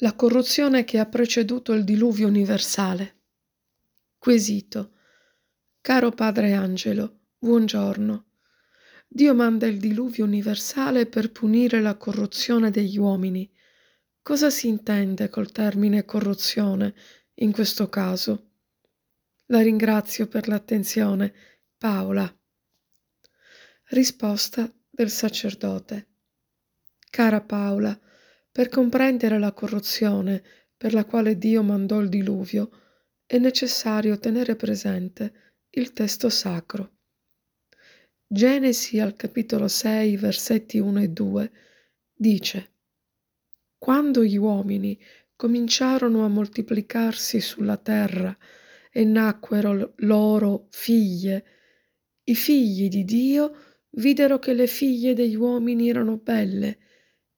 La corruzione che ha preceduto il diluvio universale. Quesito. Caro padre Angelo, buongiorno. Dio manda il diluvio universale per punire la corruzione degli uomini. Cosa si intende col termine corruzione in questo caso? La ringrazio per l'attenzione. Paola. Risposta del sacerdote. Cara Paola, per comprendere la corruzione per la quale Dio mandò il diluvio, è necessario tenere presente il testo sacro. Genesi al capitolo 6, versetti 1 e 2 dice Quando gli uomini cominciarono a moltiplicarsi sulla terra e nacquero loro figlie, i figli di Dio videro che le figlie degli uomini erano belle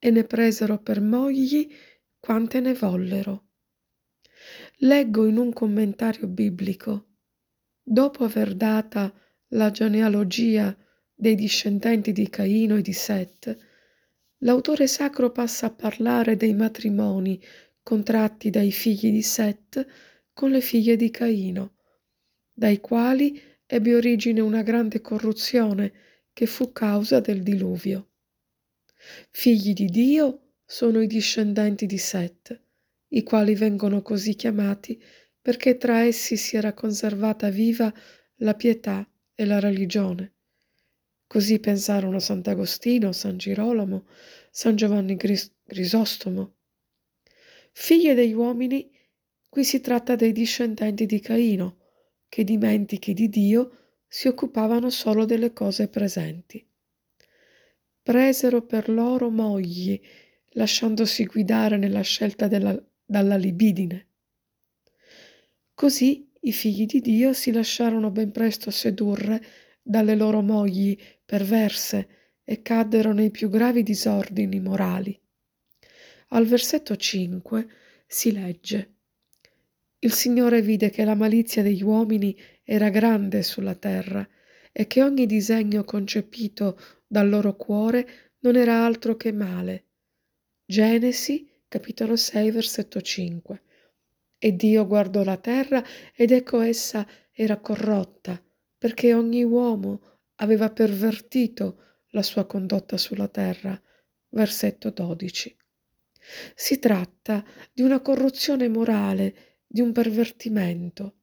e ne presero per mogli quante ne vollero. Leggo in un commentario biblico, dopo aver data la genealogia dei discendenti di Caino e di Set, l'autore sacro passa a parlare dei matrimoni contratti dai figli di Set con le figlie di Caino, dai quali ebbe origine una grande corruzione che fu causa del diluvio. Figli di Dio sono i discendenti di Set, i quali vengono così chiamati perché tra essi si era conservata viva la pietà e la religione. Così pensarono Sant'Agostino, San Girolamo, San Giovanni Gris- Grisostomo. Figlie degli uomini, qui si tratta dei discendenti di Caino, che dimentichi di Dio si occupavano solo delle cose presenti presero per loro mogli, lasciandosi guidare nella scelta della, dalla libidine. Così i figli di Dio si lasciarono ben presto sedurre dalle loro mogli perverse e caddero nei più gravi disordini morali. Al versetto 5 si legge Il Signore vide che la malizia degli uomini era grande sulla terra e che ogni disegno concepito dal loro cuore non era altro che male. Genesi, capitolo 6, versetto 5. E Dio guardò la terra ed ecco essa era corrotta, perché ogni uomo aveva pervertito la sua condotta sulla terra. Versetto 12. Si tratta di una corruzione morale, di un pervertimento.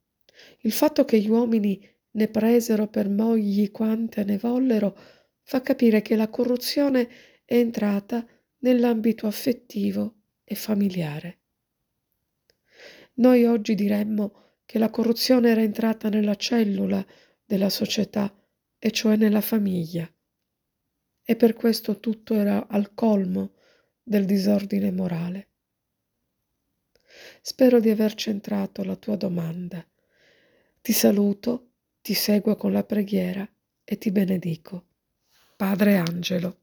Il fatto che gli uomini ne presero per mogli quante ne vollero fa capire che la corruzione è entrata nell'ambito affettivo e familiare. Noi oggi diremmo che la corruzione era entrata nella cellula della società, e cioè nella famiglia, e per questo tutto era al colmo del disordine morale. Spero di aver centrato la tua domanda. Ti saluto, ti seguo con la preghiera e ti benedico. Padre Angelo.